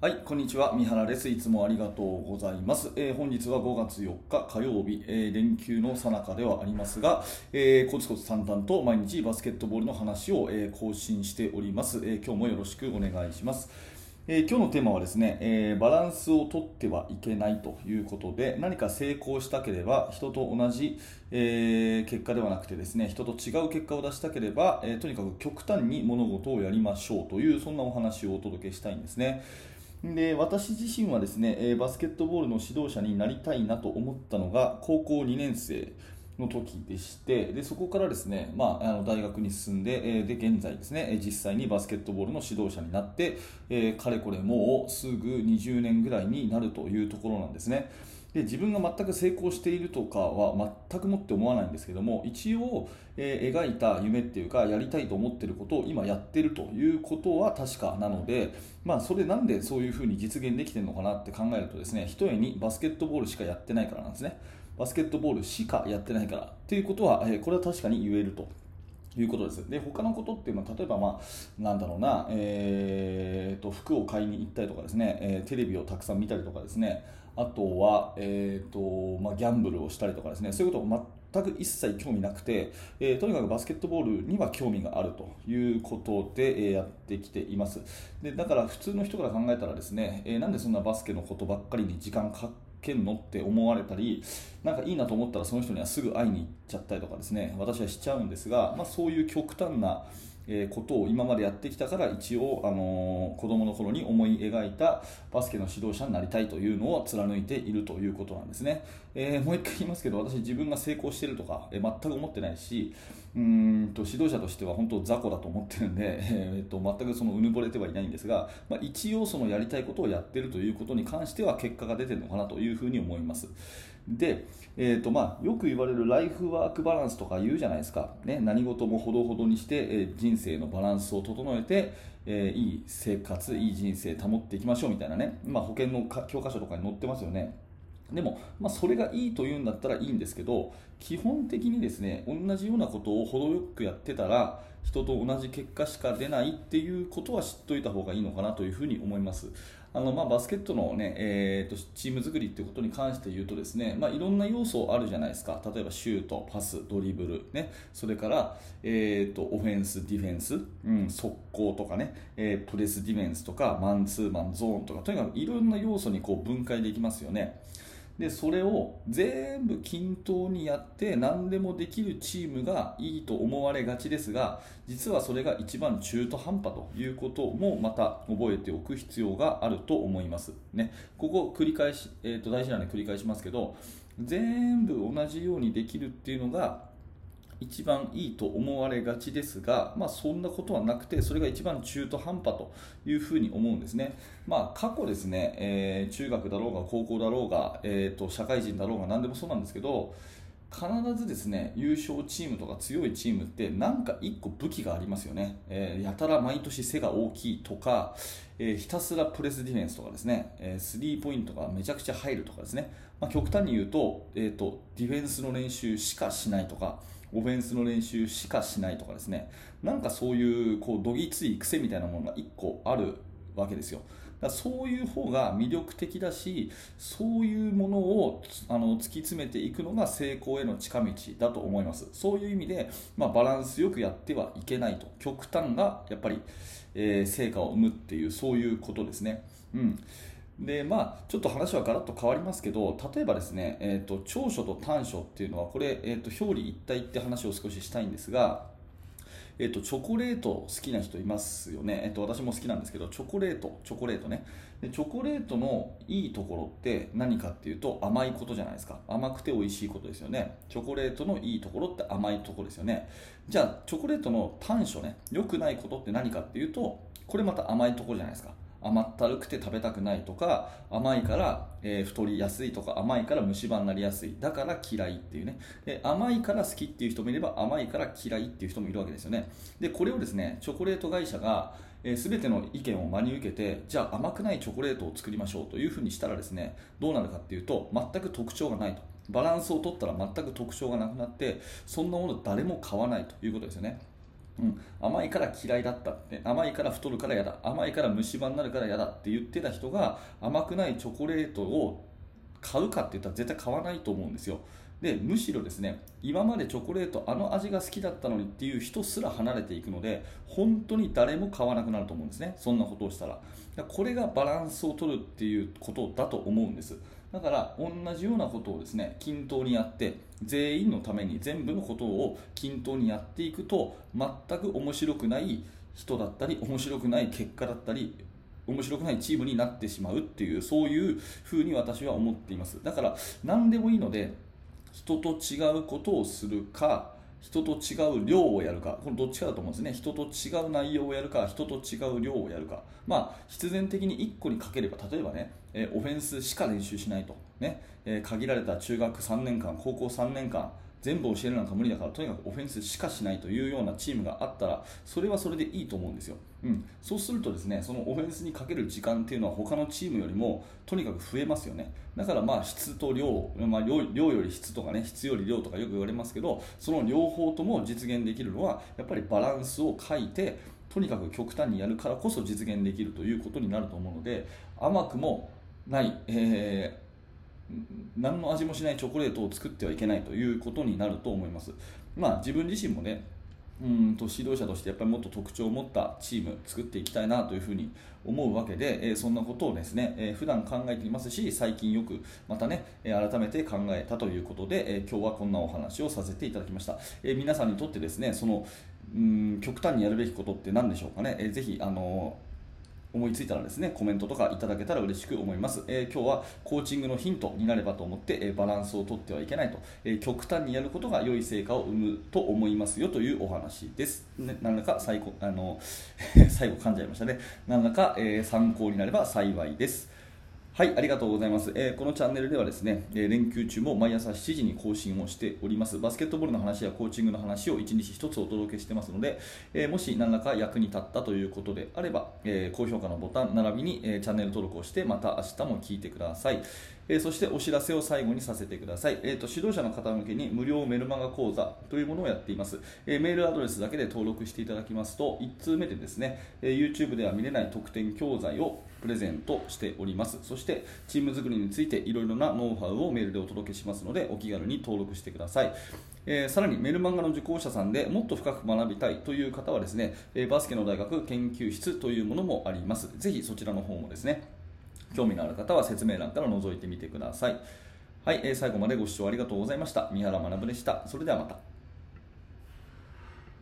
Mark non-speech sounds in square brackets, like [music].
はい、こんにちは。三原です。いつもありがとうございます。えー、本日は5月4日火曜日、えー、連休の最中ではありますが、えー、コツコツ淡々と毎日バスケットボールの話を、え更新しております、え今日もよろしくお願いします。え今日のテーマはですね、えバランスをとってはいけないということで、何か成功したければ人と同じ、え結果ではなくてですね、人と違う結果を出したければ、えとにかく極端に物事をやりましょうという、そんなお話をお届けしたいんですね。で私自身はですね、えバスケットボールの指導者になりたいなと思ったのが高校2年生の時でしてでそこからですね、まあ、あの大学に進んでえで現在ですね実際にバスケットボールの指導者になって、えかれこれもうすぐ20年ぐらいになるというところなんですね。で自分が全く成功しているとかは全くもって思わないんですけども一応、えー、描いた夢っていうかやりたいと思っていることを今やってるということは確かなので、まあ、それなんでそういうふうに実現できてるのかなって考えるとですねひとえにバスケットボールしかやってないからなんですね。バスケットボールしかやってないからっていうことは、えー、これは確かに言えると。いうことです。で、他のことっていうのは、例えば、まあ、なんだろうな、えーと、服を買いに行ったりとかですね、えー、テレビをたくさん見たりとかですね、あとは、えーとまあ、ギャンブルをしたりとかですね、そういうことを全く一切興味なくて、えー、とにかくバスケットボールには興味があるということで、えー、やってきていますでだから普通の人から考えたらですね、えー、なんでそんなバスケのことばっかりに時間かけんの？って思われたりなんかいいなと思ったらその人にはすぐ会いに行っちゃったりとかですね。私はしちゃうんですが、まあ、そういう極端なえことを今までやってきたから一応、あの子供の頃に思い描いたバスケの指導者になりたいというのを貫いているということなんですね、えー、もう一回言いますけど私自分が成功してるとか、えー、全く思ってないしうんと指導者としては本当雑魚だと思ってるんで、[laughs] えー、と全くそのうぬぼれてはいないんですが、まあ、一応そのやりたいことをやってるということに関しては結果が出てるのかなというふうに思います。で、えーとまあ、よく言われるライフワークバランスとか言うじゃないですか、ね、何事もほどほどにして、えー、人生のバランスを整えて、えー、いい生活、いい人生保っていきましょうみたいなね、まあ、保険の教科書とかに載ってますよね。でも、まあ、それがいいというんだったらいいんですけど基本的にですね同じようなことを程よくやってたら人と同じ結果しか出ないっていうことは知っておいた方がいいのかなというふうに思います。あのまあ、バスケットの、ねえーと、チーム作りということに関して言うとですね、まあ、いろんな要素あるじゃないですか。例えばシュート、パス、ドリブル、ね、それから、えーと、オフェンス、ディフェンス、うん、速攻とかね、えー、プレスディフェンスとかマンツーマンゾーンとか。とにかくいろんな要素にこう分解できますよね。でそれを全部均等にやって何でもできるチームがいいと思われがちですが実はそれが一番中途半端ということもまた覚えておく必要があると思います、ね、ここ繰り返し、えー、と大事なので繰り返しますけど全部同じようにできるっていうのが一番いいと思われがちですが、まあ、そんなことはなくてそれが一番中途半端というふうに思うんですね、まあ、過去ですね、えー、中学だろうが高校だろうが、えーと、社会人だろうが何でもそうなんですけど必ずですね優勝チームとか強いチームって何か1個武器がありますよね、えー、やたら毎年背が大きいとか、えー、ひたすらプレスディフェンスとかですね、えー、スリーポイントがめちゃくちゃ入るとかですね、まあ、極端に言うと,、えーとディフェンスの練習しかしないとかオフェンスの練習しかしないとかですね。なんかそういうこうどぎつい癖みたいなものが1個あるわけですよ。だそういう方が魅力的だしそういうものをあの突き詰めていくのが成功への近道だと思います。そういう意味で、まあ、バランスよくやってはいけないと。極端がやっぱり、えー、成果を生むっていうそういうことですね。うん。でまあ、ちょっと話はガラッと変わりますけど例えばですね、えーと、長所と短所っていうのはこれ、えーと、表裏一体って話を少ししたいんですが、えーと、チョコレート好きな人いますよね、えー、と私も好きなんですけどチョコレートチョコレートね。でチョコレートのいいところって何かっていうと甘いことじゃないですか。甘くて美味しいことですよね。チョコレートのいいところって甘いところですよね。じゃあチョコレートの短所ね良くないことって何かっていうとこれまた甘いところじゃないですか。甘ったるくて食べたくないとか甘いから、えー、太りやすいとか甘いから虫歯になりやすい。だから嫌いっていうね。で甘いから好きっていう人もいれば甘いから嫌いっていう人もいるわけですよね。でこれをですねチョコレート会社がえー、全ての意見を真に受けてじゃあ甘くないチョコレートを作りましょうというふうにしたらですねどうなるかっていうと全く特徴がないと。バランスを取ったら全く特徴がなくなってそんなもの誰も買わないということですよね。うん、甘いから嫌いだったって甘いから太るから嫌だ。甘いから虫歯になるから嫌だって言ってた人が甘くないチョコレートを買うかって言ったら絶対買わないと思うんですよ。でむしろですね今までチョコレートあの味が好きだったのにっていう人すら離れていくので本当に誰も買わなくなると思うんですね。そんなことをしたら。これがバランスを取るっていうことだと思うんです。だから同じようなことをですね均等にやって全員のために全部のことを均等にやっていくと全く面白くない人だったり面白くない結果だったり面白くないチームになってしまうっていうそういうふうに私は思っています。だから何でもいいので人と違うことをするか人と違う量をやるか、これどっちかだと思うんですね、人と違う内容をやるか、人と違う量をやるか、まあ、必然的に1個にかければ、例えばね、えオフェンスしか練習しないと、ね。え限られた中学3年間、高校3年間、全部教えるなんか無理だからとにかくオフェンスしかしないというようなチームがあったらそれはそれでいいと思うんですよ、うん、そうするとですねそのオフェンスにかける時間っていうのは他のチームよりもとにかく増えますよね。だからまあ質と量、まあ量、量より質とかね質より量とかよく言われますけどその両方とも実現できるのはやっぱりバランスを書いてとにかく極端にやるからこそ実現できるということになると思うので甘くもない、えー何の味もしないチョコレートを作ってはいけないということになると思います。まあ、自分自身もねうんと指導者としてやっぱりもっと特徴を持ったチーム作っていきたいなというふうに思うわけで、え、そんなことをですね、えー、普段考えていますし最近よくまたね、え、改めて考えたということで、え、今日はこんなお話をさせていただきました、え、皆さんにとってですねそのうん極端にやるべきことって何でしょうかね、えー、ぜひあのー思いついたらですねコメントとかいただけたら嬉しく思います、えー、今日はコーチングのヒントになればと思って、えー、バランスをとってはいけないと、えー、極端にやることが良い成果を生むと思いますよというお話です、ね、何らか最後あの [laughs] 最後噛んじゃいましたね。何らか、え参考になれば幸いです。はい、ありがとうございます、えー、このチャンネルではですね、えー、連休中も毎朝7時に更新をしております。バスケットボールの話やコーチングの話を1日1つお届けしてますので、えー、もし何らか役に立ったということであれば、え高評価のボタン並びに、えチャンネル登録をしてまた明日も聞いてください。えそしてお知らせを最後にさせてください、えーと、指導者の方向けに無料メルマガ講座というものをやっています、えメールアドレスだけで登録していただきますと1通目でですね、え YouTube では見れない特典教材をプレゼントしております。そしてチーム作りについていろいろなノウハウをメールでお届けしますのでお気軽に登録してください、えー、さらにメルマンガの受講者さんでもっと深く学びたいという方はですね、えバスケの大学研究室というものもあります。ぜひそちらの方もですね興味のある方は説明欄から覗いてみてください。はい、えー、最後までご視聴ありがとうございました。三原学でした。それではまた。